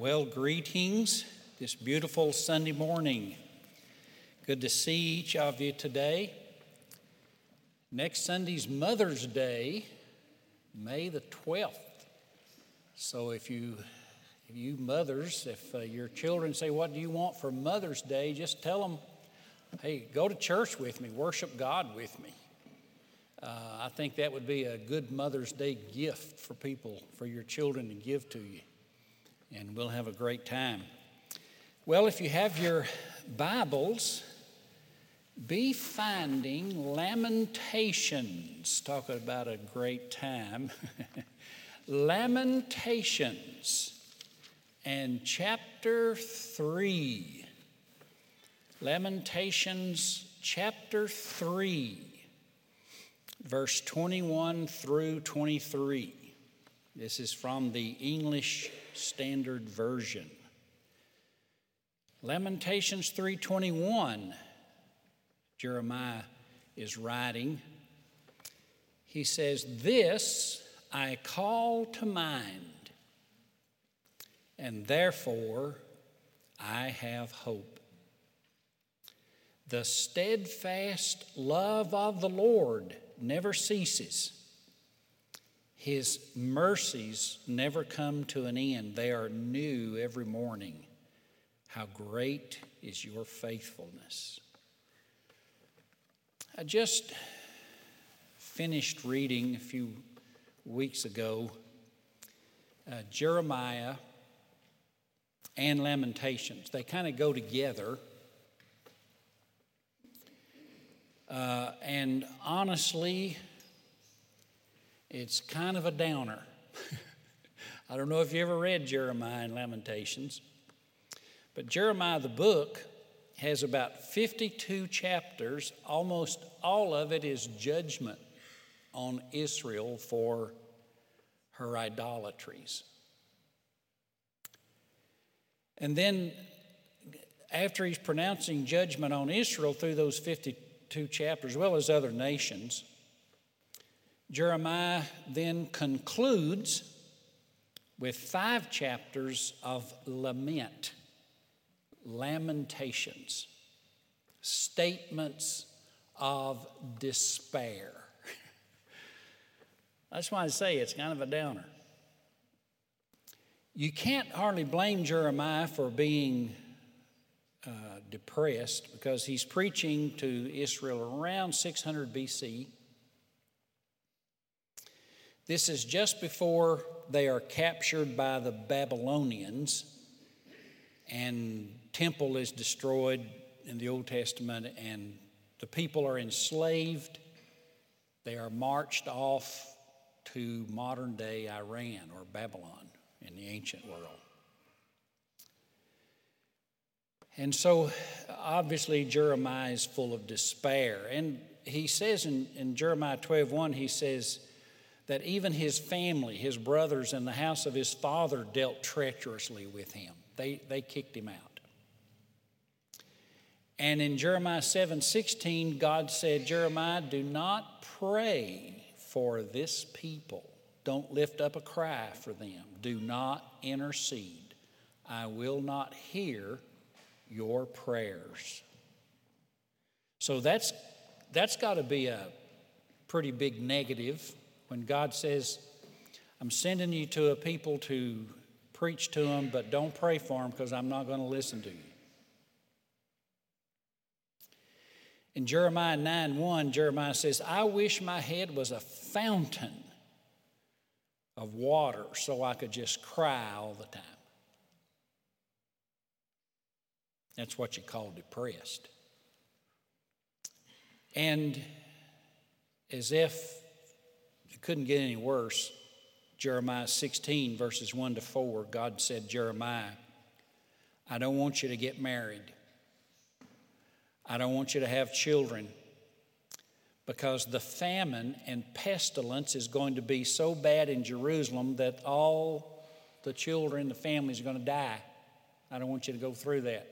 Well, greetings this beautiful Sunday morning. Good to see each of you today. Next Sunday's Mother's Day, May the 12th. So if you if you mothers, if uh, your children say, What do you want for Mother's Day? just tell them, Hey, go to church with me, worship God with me. Uh, I think that would be a good Mother's Day gift for people, for your children to give to you and we'll have a great time. Well, if you have your Bibles, be finding Lamentations. Talking about a great time. Lamentations and chapter 3. Lamentations chapter 3, verse 21 through 23. This is from the English Standard Version. Lamentations 3:21 Jeremiah is writing. He says, "This I call to mind, and therefore I have hope. The steadfast love of the Lord never ceases." His mercies never come to an end, they are new every morning. How great is your faithfulness! I just finished reading a few weeks ago uh, Jeremiah and Lamentations. They kind of go together. Uh, and honestly, it's kind of a downer. I don't know if you ever read Jeremiah and Lamentations, but Jeremiah, the book, has about 52 chapters. Almost all of it is judgment on Israel for her idolatries. And then, after he's pronouncing judgment on Israel through those 52 chapters, as well as other nations, Jeremiah then concludes with five chapters of lament, lamentations, statements of despair. That's why I say it's kind of a downer. You can't hardly blame Jeremiah for being uh, depressed because he's preaching to Israel around 600 BC. This is just before they are captured by the Babylonians and temple is destroyed in the Old Testament and the people are enslaved. They are marched off to modern day Iran or Babylon in the ancient world. And so, obviously, Jeremiah is full of despair. And he says in, in Jeremiah 12 1, he says, that even his family, his brothers, in the house of his father dealt treacherously with him. They, they kicked him out. And in Jeremiah 7 16, God said, Jeremiah, do not pray for this people. Don't lift up a cry for them. Do not intercede. I will not hear your prayers. So that's, that's got to be a pretty big negative when God says, I'm sending you to a people to preach to them, but don't pray for them because I'm not going to listen to you. In Jeremiah 9 1, Jeremiah says, I wish my head was a fountain of water so I could just cry all the time. That's what you call depressed. And as if couldn't get any worse. Jeremiah 16, verses 1 to 4, God said, Jeremiah, I don't want you to get married. I don't want you to have children because the famine and pestilence is going to be so bad in Jerusalem that all the children, the families are going to die. I don't want you to go through that.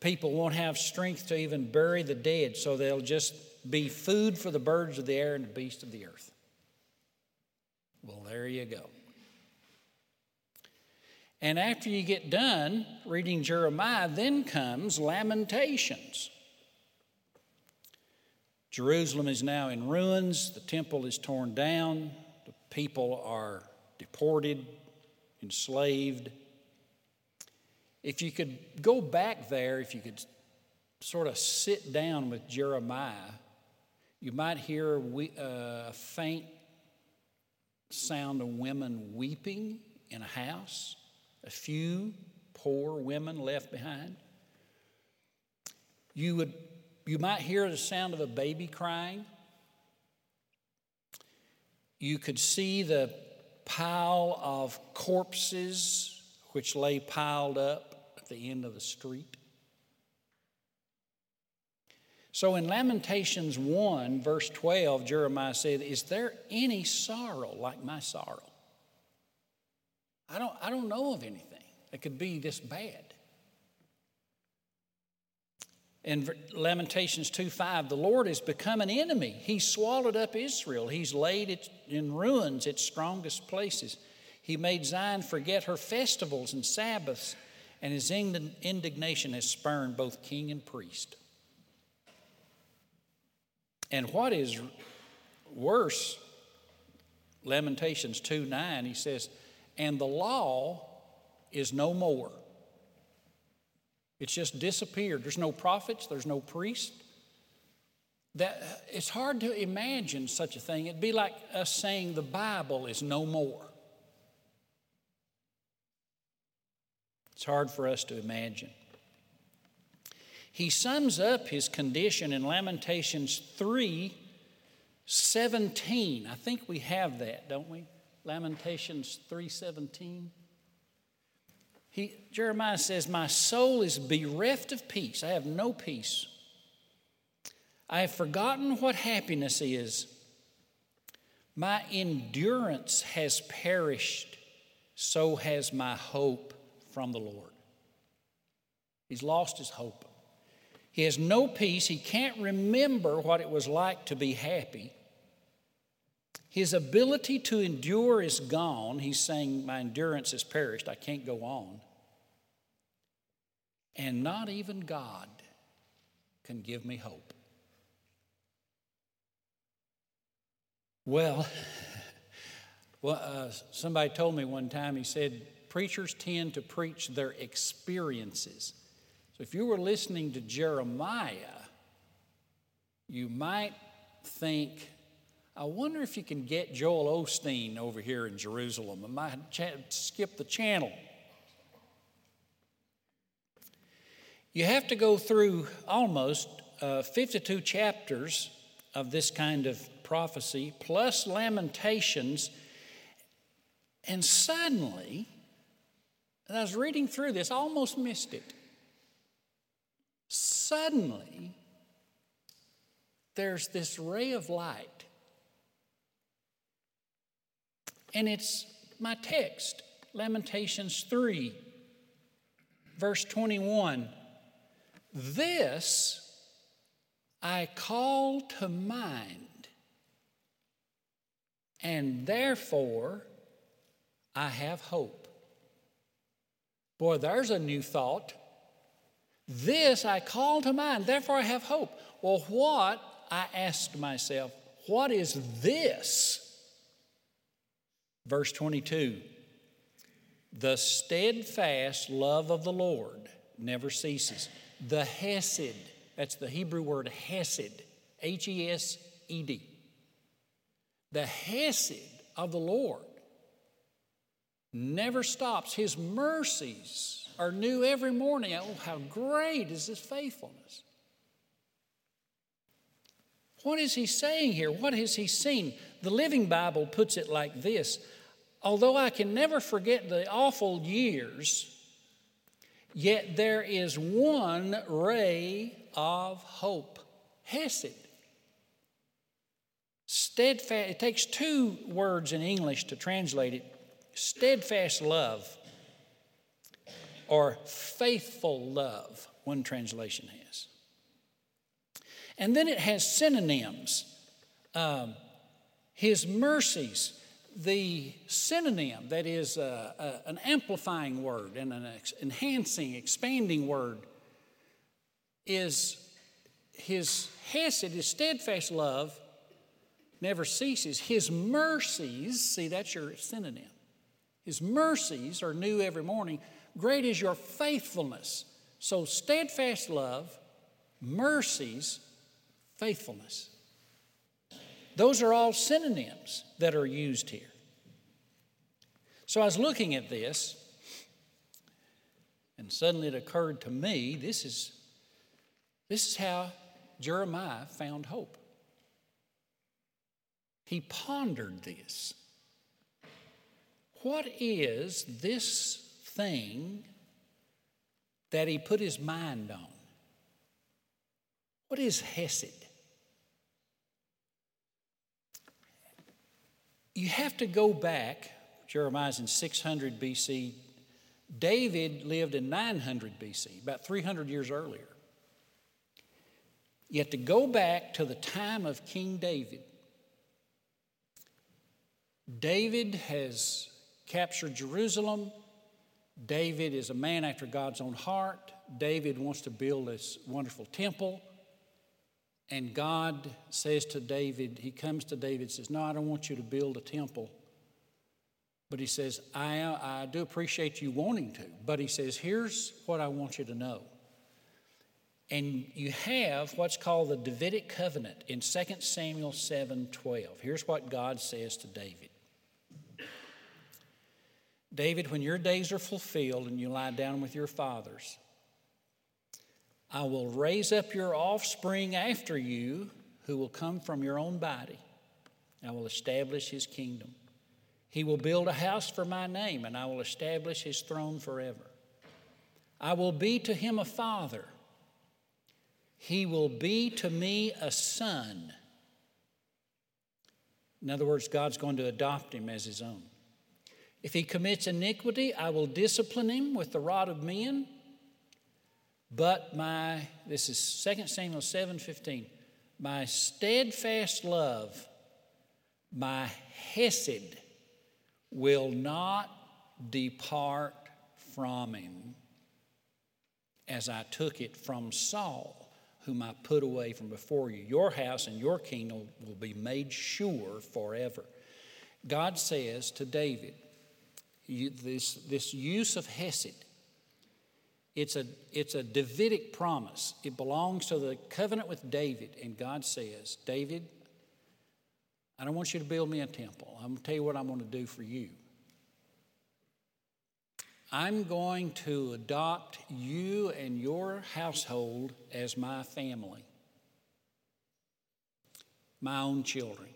People won't have strength to even bury the dead, so they'll just be food for the birds of the air and the beasts of the earth. Well, there you go. And after you get done reading Jeremiah, then comes Lamentations. Jerusalem is now in ruins, the temple is torn down, the people are deported, enslaved. If you could go back there, if you could sort of sit down with Jeremiah, you might hear uh, a faint sound of women weeping in a house, a few poor women left behind. You, would, you might hear the sound of a baby crying. You could see the pile of corpses which lay piled up at the end of the street. So in Lamentations 1, verse 12, Jeremiah said, Is there any sorrow like my sorrow? I don't, I don't know of anything that could be this bad. In Lamentations 2 5, the Lord has become an enemy. He's swallowed up Israel. He's laid it in ruins, its strongest places. He made Zion forget her festivals and Sabbaths, and his indignation has spurned both king and priest. And what is worse, Lamentations 2 9, he says, and the law is no more. It's just disappeared. There's no prophets, there's no priest. That, it's hard to imagine such a thing. It'd be like us saying the Bible is no more. It's hard for us to imagine. He sums up his condition in Lamentations 3 17. I think we have that, don't we? Lamentations 3:17. He, Jeremiah says, My soul is bereft of peace. I have no peace. I have forgotten what happiness is. My endurance has perished, so has my hope from the Lord. He's lost his hope. He has no peace. He can't remember what it was like to be happy. His ability to endure is gone. He's saying, My endurance has perished. I can't go on. And not even God can give me hope. Well, well uh, somebody told me one time, he said, preachers tend to preach their experiences. So if you were listening to Jeremiah, you might think, I wonder if you can get Joel Osteen over here in Jerusalem. I might ch- skip the channel. You have to go through almost uh, 52 chapters of this kind of prophecy, plus Lamentations, and suddenly, as I was reading through this, I almost missed it. Suddenly, there's this ray of light And it's my text, Lamentations 3, verse 21. This I call to mind, and therefore I have hope. Boy, there's a new thought. This I call to mind, therefore I have hope. Well, what, I asked myself, what is this? Verse 22 The steadfast love of the Lord never ceases. The Hesed, that's the Hebrew word Hesed, H E S E D. The Hesed of the Lord never stops. His mercies are new every morning. Oh, how great is His faithfulness! What is he saying here? What has he seen? The Living Bible puts it like this Although I can never forget the awful years, yet there is one ray of hope Hesed. Steadfast, it takes two words in English to translate it steadfast love or faithful love, one translation has. And then it has synonyms um, His mercies the synonym that is a, a, an amplifying word and an ex- enhancing, expanding word is his hesed, his steadfast love, never ceases. His mercies, see, that's your synonym. His mercies are new every morning. Great is your faithfulness. So, steadfast love, mercies, faithfulness. Those are all synonyms that are used here. So I was looking at this, and suddenly it occurred to me this is, this is how Jeremiah found hope. He pondered this. What is this thing that he put his mind on? What is Hesed? you have to go back. Jeremiah's in 600 BC. David lived in 900 BC, about 300 years earlier. You have to go back to the time of King David. David has captured Jerusalem. David is a man after God's own heart. David wants to build this wonderful temple. And God says to David, He comes to David says, No, I don't want you to build a temple. But He says, I, I do appreciate you wanting to. But He says, Here's what I want you to know. And you have what's called the Davidic covenant in 2 Samuel 7 12. Here's what God says to David David, when your days are fulfilled and you lie down with your fathers, I will raise up your offspring after you who will come from your own body. I will establish his kingdom. He will build a house for my name, and I will establish his throne forever. I will be to him a father. He will be to me a son. In other words, God's going to adopt him as his own. If he commits iniquity, I will discipline him with the rod of men. But my, this is 2 Samuel 7 15, my steadfast love, my hesed, will not depart from him as I took it from Saul, whom I put away from before you. Your house and your kingdom will be made sure forever. God says to David, this, this use of Hesed it's a, it's a Davidic promise. It belongs to the covenant with David. And God says, David, I don't want you to build me a temple. I'm going to tell you what I'm going to do for you. I'm going to adopt you and your household as my family, my own children.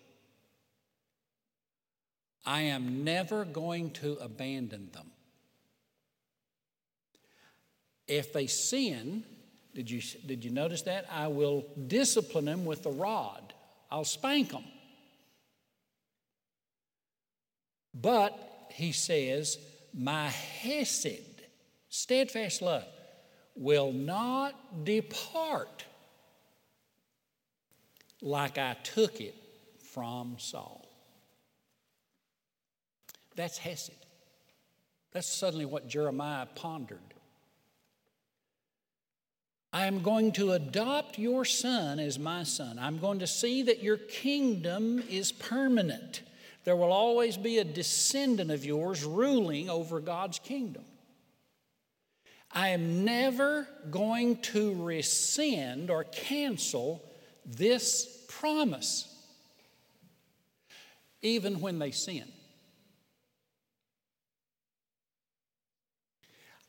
I am never going to abandon them. If they sin, did you, did you notice that? I will discipline them with the rod, I'll spank them. But, he says, my hesed, steadfast love, will not depart like I took it from Saul. That's Hesed. That's suddenly what Jeremiah pondered. I am going to adopt your son as my son. I'm going to see that your kingdom is permanent. There will always be a descendant of yours ruling over God's kingdom. I am never going to rescind or cancel this promise, even when they sin.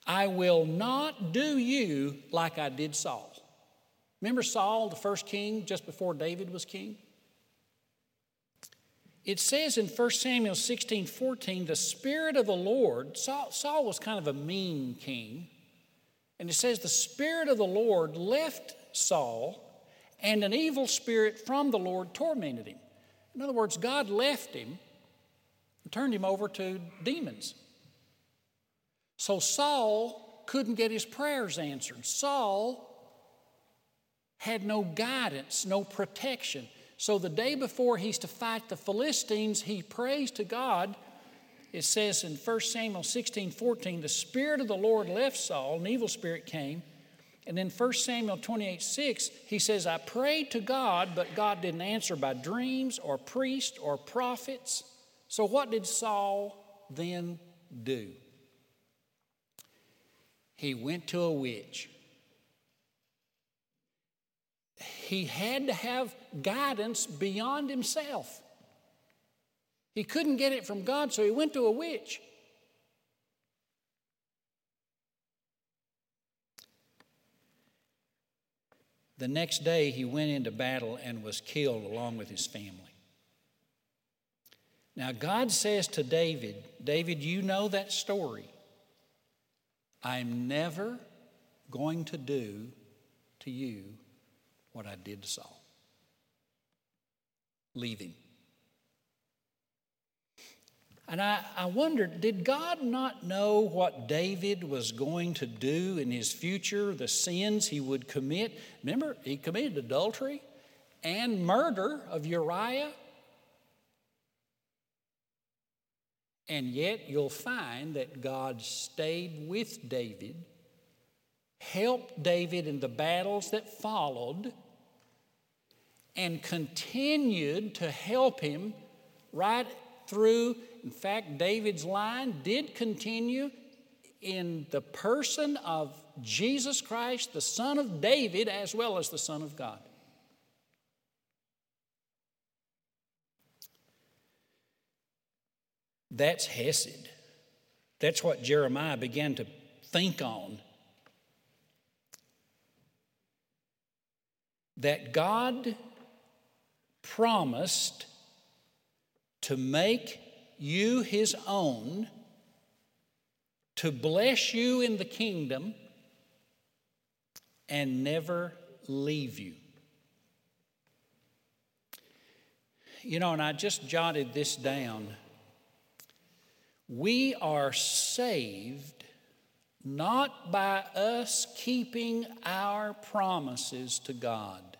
I will not do you like I did Saul. Remember Saul, the first king, just before David was king? It says in 1 Samuel 16 14, the Spirit of the Lord, Saul, Saul was kind of a mean king, and it says the Spirit of the Lord left Saul, and an evil spirit from the Lord tormented him. In other words, God left him and turned him over to demons. So Saul couldn't get his prayers answered. Saul had no guidance, no protection. So the day before he's to fight the Philistines, he prays to God. It says in 1 Samuel 16 14, the Spirit of the Lord left Saul, an evil spirit came. And then 1 Samuel 28 6, he says, I prayed to God, but God didn't answer by dreams or priests or prophets. So what did Saul then do? He went to a witch. He had to have guidance beyond himself. He couldn't get it from God, so he went to a witch. The next day, he went into battle and was killed along with his family. Now, God says to David, David, you know that story. I'm never going to do to you what I did to Saul. Leave him. And I, I wondered, did God not know what David was going to do in his future, the sins he would commit? Remember, he committed adultery and murder of Uriah. And yet, you'll find that God stayed with David, helped David in the battles that followed, and continued to help him right through. In fact, David's line did continue in the person of Jesus Christ, the Son of David, as well as the Son of God. That's Hesed. That's what Jeremiah began to think on. That God promised to make you his own, to bless you in the kingdom, and never leave you. You know, and I just jotted this down. We are saved not by us keeping our promises to God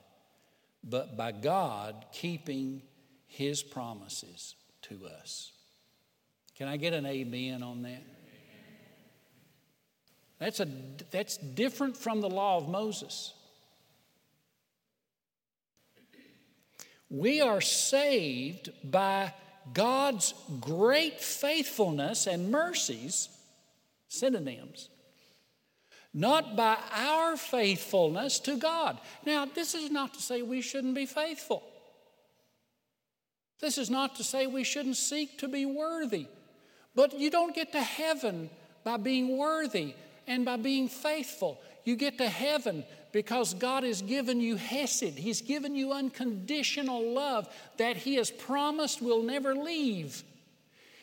but by God keeping His promises to us. Can I get an amen on that? That's, a, that's different from the law of Moses. We are saved by God's great faithfulness and mercies, synonyms, not by our faithfulness to God. Now, this is not to say we shouldn't be faithful. This is not to say we shouldn't seek to be worthy. But you don't get to heaven by being worthy and by being faithful. You get to heaven because God has given you Hesed. He's given you unconditional love that He has promised will never leave.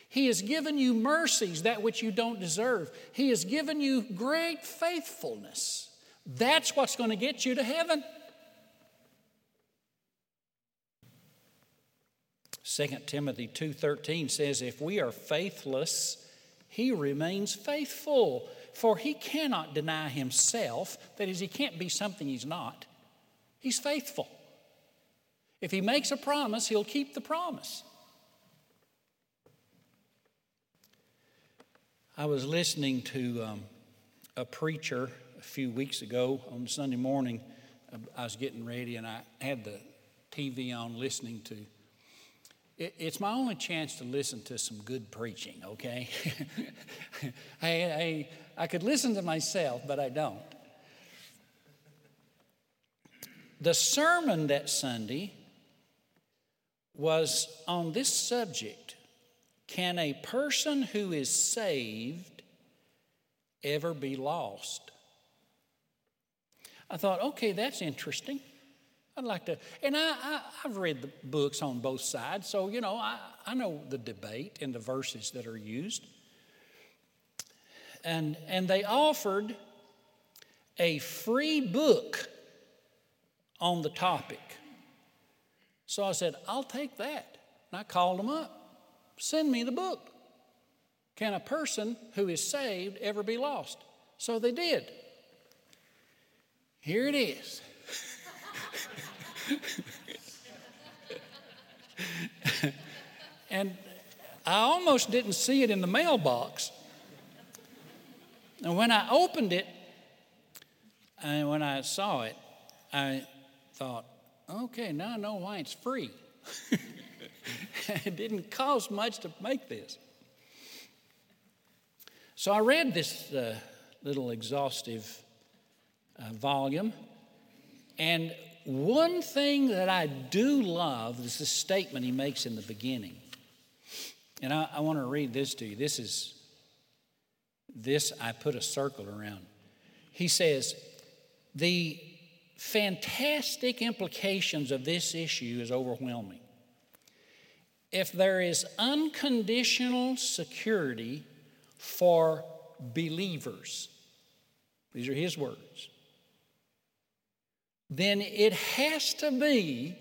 He has given you mercies, that which you don't deserve. He has given you great faithfulness. That's what's going to get you to heaven. 2 Timothy 2:13 says if we are faithless he remains faithful for he cannot deny himself that is he can't be something he's not he's faithful if he makes a promise he'll keep the promise I was listening to um, a preacher a few weeks ago on Sunday morning. I was getting ready and I had the TV on listening to. It, it's my only chance to listen to some good preaching, okay? I, I, I could listen to myself, but I don't. The sermon that Sunday was on this subject can a person who is saved ever be lost? I thought, okay, that's interesting. I'd like to, and I, I, have read the books on both sides, so, you know, I, I know the debate and the verses that are used. And, and they offered a free book on the topic. So I said, I'll take that. And I called them up. Send me the book. Can a person who is saved ever be lost? So they did. Here it is. and I almost didn't see it in the mailbox and when I opened it, and when I saw it, I thought, okay, now I know why it's free. it didn't cost much to make this. So I read this uh, little exhaustive uh, volume, and one thing that I do love is the statement he makes in the beginning. And I, I want to read this to you. This is, this I put a circle around. He says, the fantastic implications of this issue is overwhelming. If there is unconditional security for believers, these are his words, then it has to be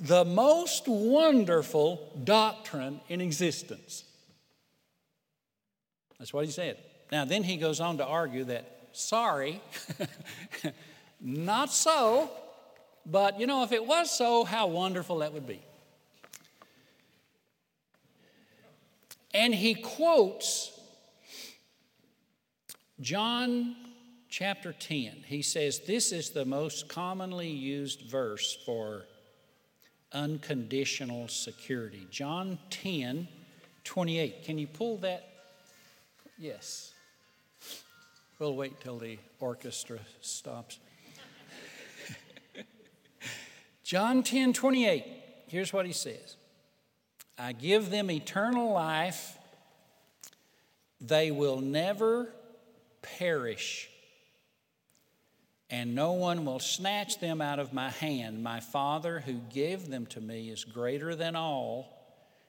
the most wonderful doctrine in existence. That's what he said. Now, then he goes on to argue that, sorry, not so, but you know, if it was so, how wonderful that would be. And he quotes John chapter 10. He says this is the most commonly used verse for unconditional security. John 10, 28. Can you pull that? Yes. We'll wait till the orchestra stops. John 10, 28. Here's what he says I give them eternal life, they will never perish and no one will snatch them out of my hand. My Father who gave them to me is greater than all,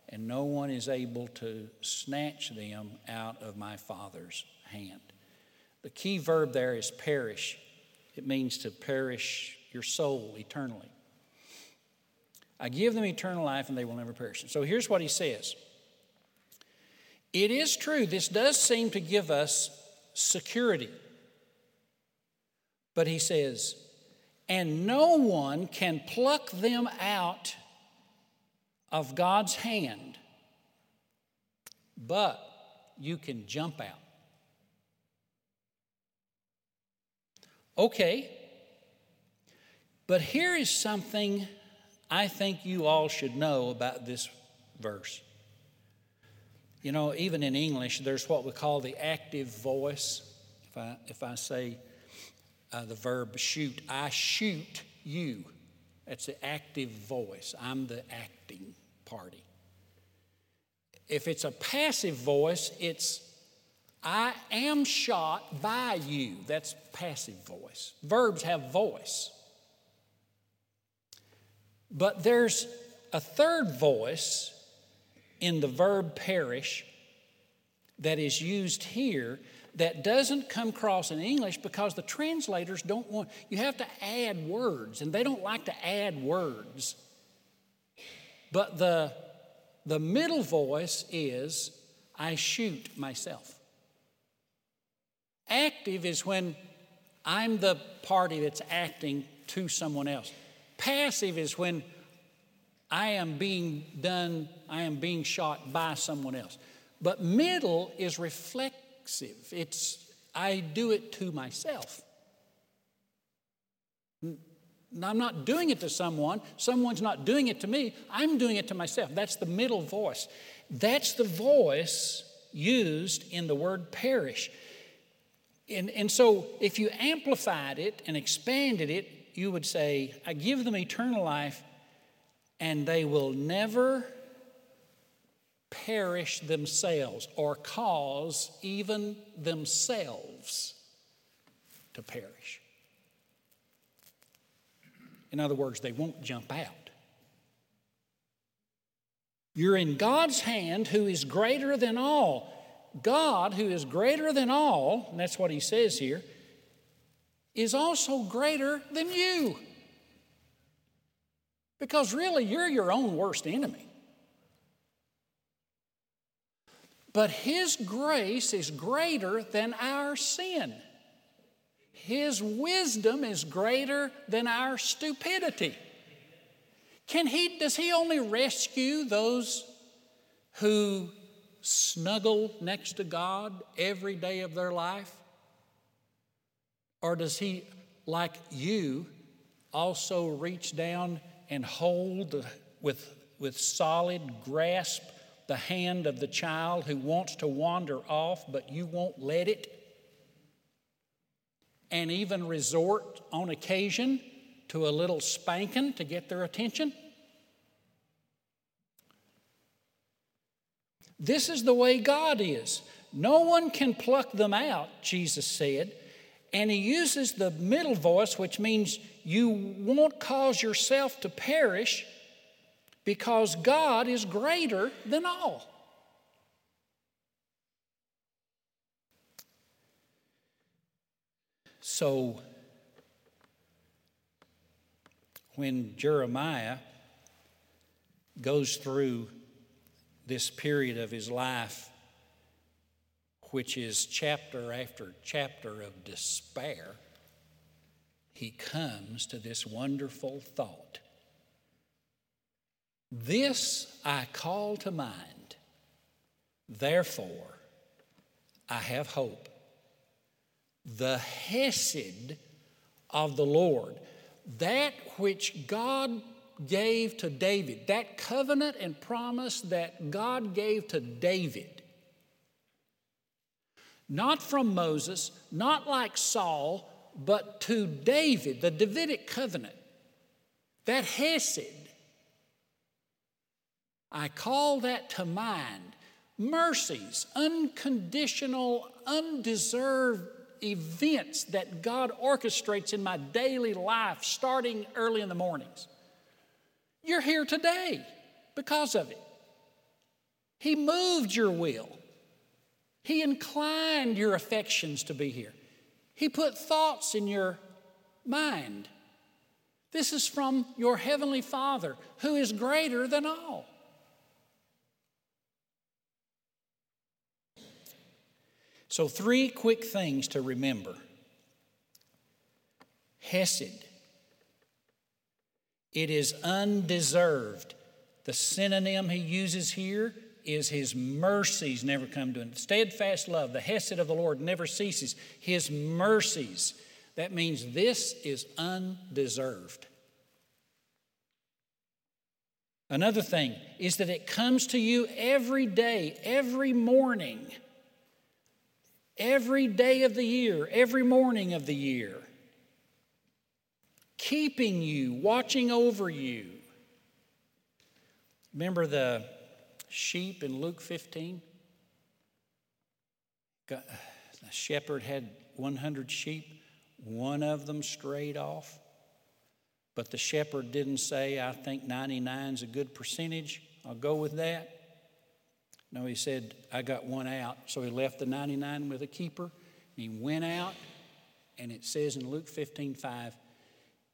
and no one is able to snatch them out of my Father's hand. The key verb there is perish. It means to perish your soul eternally. I give them eternal life and they will never perish. So here's what he says It is true, this does seem to give us security. But he says, and no one can pluck them out of God's hand, but you can jump out. Okay, but here is something I think you all should know about this verse. You know, even in English, there's what we call the active voice. If I, if I say, uh, the verb shoot. I shoot you. That's the active voice. I'm the acting party. If it's a passive voice, it's I am shot by you. That's passive voice. Verbs have voice. But there's a third voice in the verb perish that is used here that doesn't come across in English because the translators don't want, you have to add words, and they don't like to add words. But the, the middle voice is, I shoot myself. Active is when I'm the party that's acting to someone else. Passive is when I am being done, I am being shot by someone else. But middle is reflect reflexive. It's, I do it to myself. I'm not doing it to someone, someone's not doing it to me, I'm doing it to myself. That's the middle voice. That's the voice used in the word perish. And, and so if you amplified it and expanded it, you would say, I give them eternal life and they will never perish themselves or cause even themselves to perish. In other words, they won't jump out. You're in God's hand, who is greater than all. God, who is greater than all, and that's what he says here, is also greater than you. Because really, you're your own worst enemy. But His grace is greater than our sin. His wisdom is greater than our stupidity. Can he, does He only rescue those who snuggle next to God every day of their life? Or does He, like you, also reach down and hold with, with solid grasp the hand of the child who wants to wander off, but you won't let it? And even resort on occasion to a little spanking to get their attention? This is the way God is. No one can pluck them out, Jesus said. And he uses the middle voice, which means you won't cause yourself to perish because God is greater than all. So, when Jeremiah goes through this period of his life, which is chapter after chapter of despair, he comes to this wonderful thought. This I call to mind, therefore I have hope. The Hesed of the Lord, that which God gave to David, that covenant and promise that God gave to David, not from Moses, not like Saul, but to David, the Davidic covenant, that Hesed, I call that to mind. Mercies, unconditional, undeserved events that God orchestrates in my daily life starting early in the mornings. You're here today because of it. He moved your will, He inclined your affections to be here, He put thoughts in your mind. This is from your Heavenly Father who is greater than all. So, three quick things to remember Hesed it is undeserved. The synonym he uses here is his mercies never come to an steadfast love. The hesed of the Lord never ceases. His mercies. That means this is undeserved. Another thing is that it comes to you every day, every morning, every day of the year, every morning of the year keeping you, watching over you. Remember the sheep in Luke 15? the shepherd had 100 sheep, one of them strayed off. But the shepherd didn't say, I think 99 is a good percentage, I'll go with that. No, he said, I got one out. So he left the 99 with a keeper. He went out, and it says in Luke 15 5,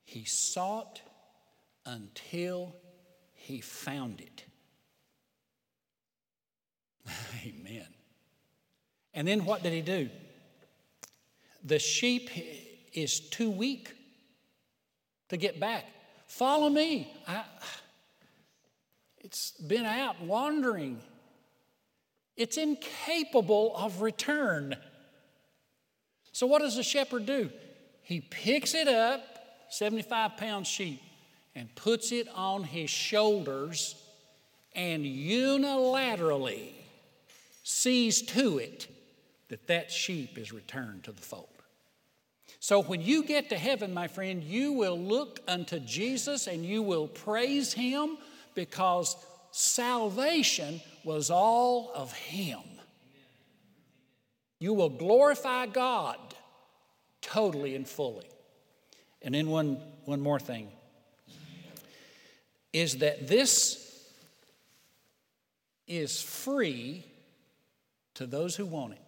he sought until he found it. Amen. And then what did he do? The sheep is too weak to get back. Follow me. I, it's been out wandering. It's incapable of return. So, what does the shepherd do? He picks it up 75 pound sheep, and puts it on his shoulders and unilaterally sees to it that that sheep is returned to the fold. So when you get to heaven, my friend, you will look unto Jesus and you will praise him because salvation was all of him. You will glorify God totally and fully. And then one, one more thing is that this is free to those who want it.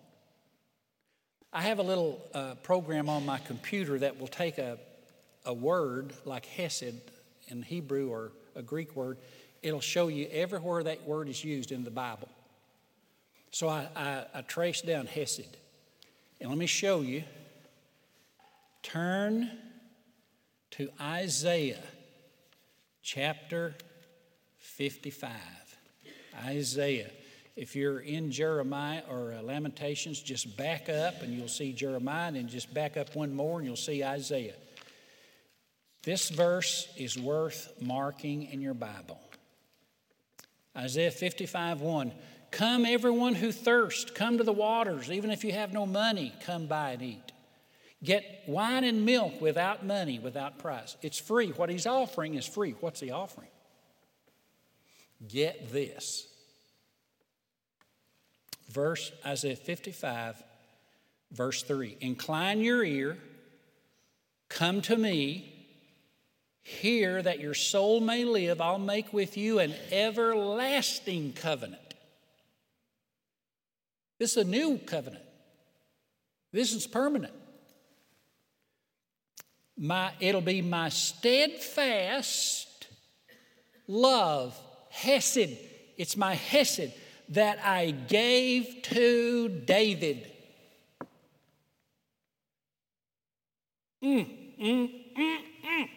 I have a little uh, program on my computer that will take a, a word like Hesed in Hebrew or a Greek word, it'll show you everywhere that word is used in the Bible. So I, I, I traced down Hesed. And let me show you. Turn to Isaiah chapter 55. Isaiah. if you're in Jeremiah or Lamentations, just back up and you'll see Jeremiah, and just back up one more and you'll see Isaiah. This verse is worth marking in your Bible. Isaiah 55 1. Come, everyone who thirsts, come to the waters. Even if you have no money, come buy and eat. Get wine and milk without money, without price. It's free. What he's offering is free. What's he offering? Get this. Verse Isaiah 55, verse 3. Incline your ear, come to me, hear that your soul may live. I'll make with you an everlasting covenant. This is a new covenant. This is permanent. My, it'll be my steadfast love, Hesed. It's my Hesed that I gave to David. Mm, mm, mm, mm.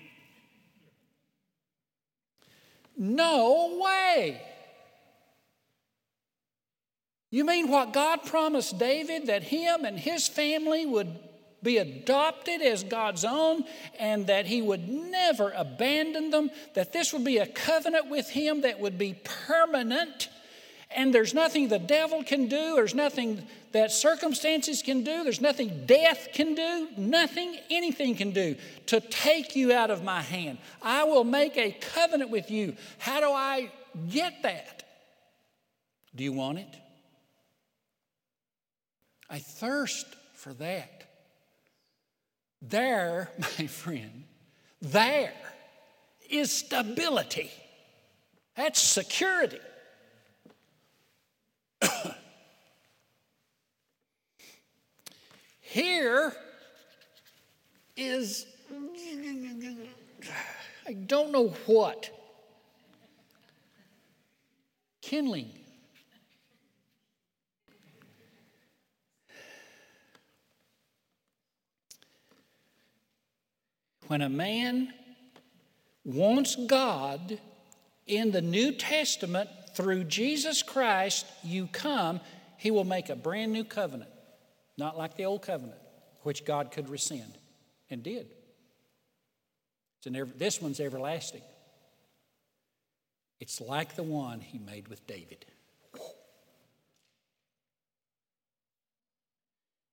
No way. You mean what God promised David that him and his family would be adopted as God's own and that he would never abandon them, that this would be a covenant with him that would be permanent? And there's nothing the devil can do, there's nothing that circumstances can do, there's nothing death can do, nothing anything can do to take you out of my hand. I will make a covenant with you. How do I get that? Do you want it? I thirst for that. There, my friend, there is stability. That's security. Here is, I don't know what, kindling. When a man wants God in the New Testament through Jesus Christ, you come, he will make a brand new covenant, not like the old covenant, which God could rescind and did. Ever, this one's everlasting. It's like the one he made with David.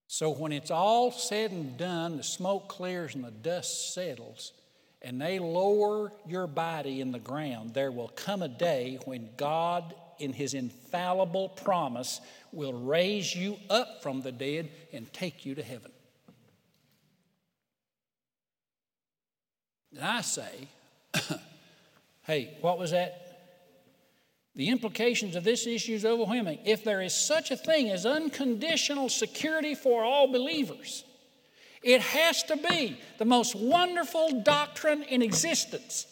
So when it's all said and done, the smoke clears and the dust settles, and they lower your body in the ground, there will come a day when God, in His infallible promise, will raise you up from the dead and take you to heaven. And I say, hey, what was that? The implications of this issue is overwhelming. If there is such a thing as unconditional security for all believers, it has to be the most wonderful doctrine in existence.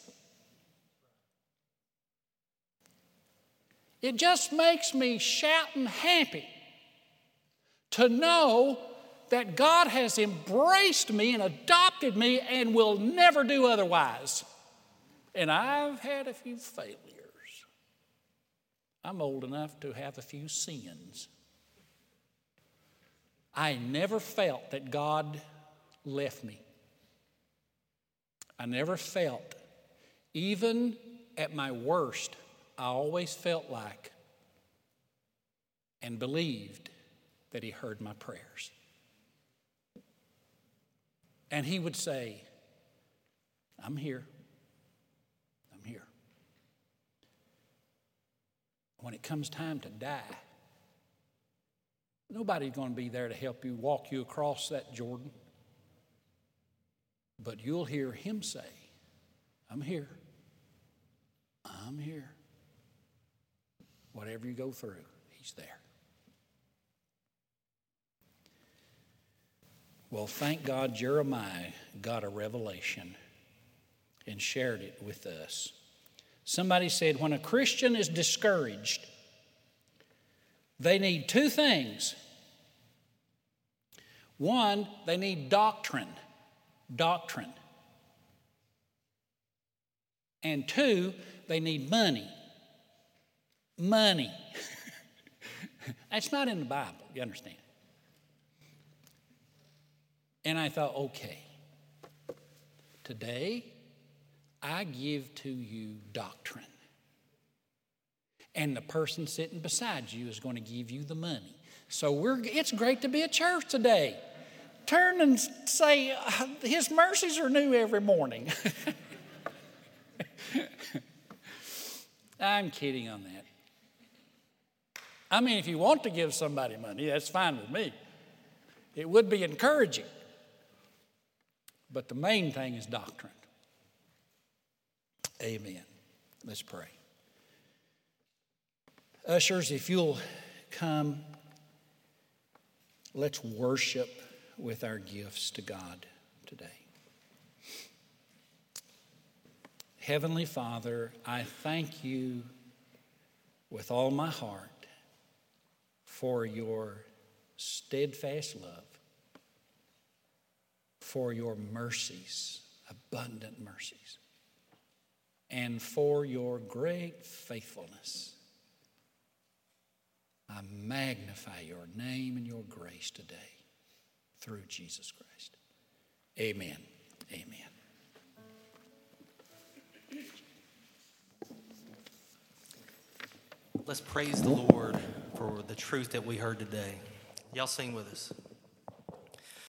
It just makes me shouting happy to know that God has embraced me and adopted me and will never do otherwise. And I've had a few failures. I'm old enough to have a few sins. I never felt that God left me. I never felt, even at my worst, I always felt like and believed that He heard my prayers. And He would say, I'm here. I'm here. When it comes time to die, nobody's going to be there to help you walk you across that Jordan. But you'll hear him say, I'm here. I'm here. Whatever you go through, he's there. Well, thank God Jeremiah got a revelation and shared it with us. Somebody said when a Christian is discouraged, they need two things. One, they need doctrine. Doctrine. And two, they need money. Money. That's not in the Bible, you understand? And I thought, okay, today I give to you doctrine. And the person sitting beside you is going to give you the money. So we're, it's great to be at church today. Turn and say, uh, His mercies are new every morning. I'm kidding on that. I mean, if you want to give somebody money, that's fine with me. It would be encouraging. But the main thing is doctrine. Amen. Let's pray. Ushers, if you'll come, let's worship with our gifts to God today. Heavenly Father, I thank you with all my heart for your steadfast love, for your mercies, abundant mercies, and for your great faithfulness. I magnify your name and your grace today through Jesus Christ. Amen. Amen. Let's praise the Lord for the truth that we heard today. Y'all sing with us.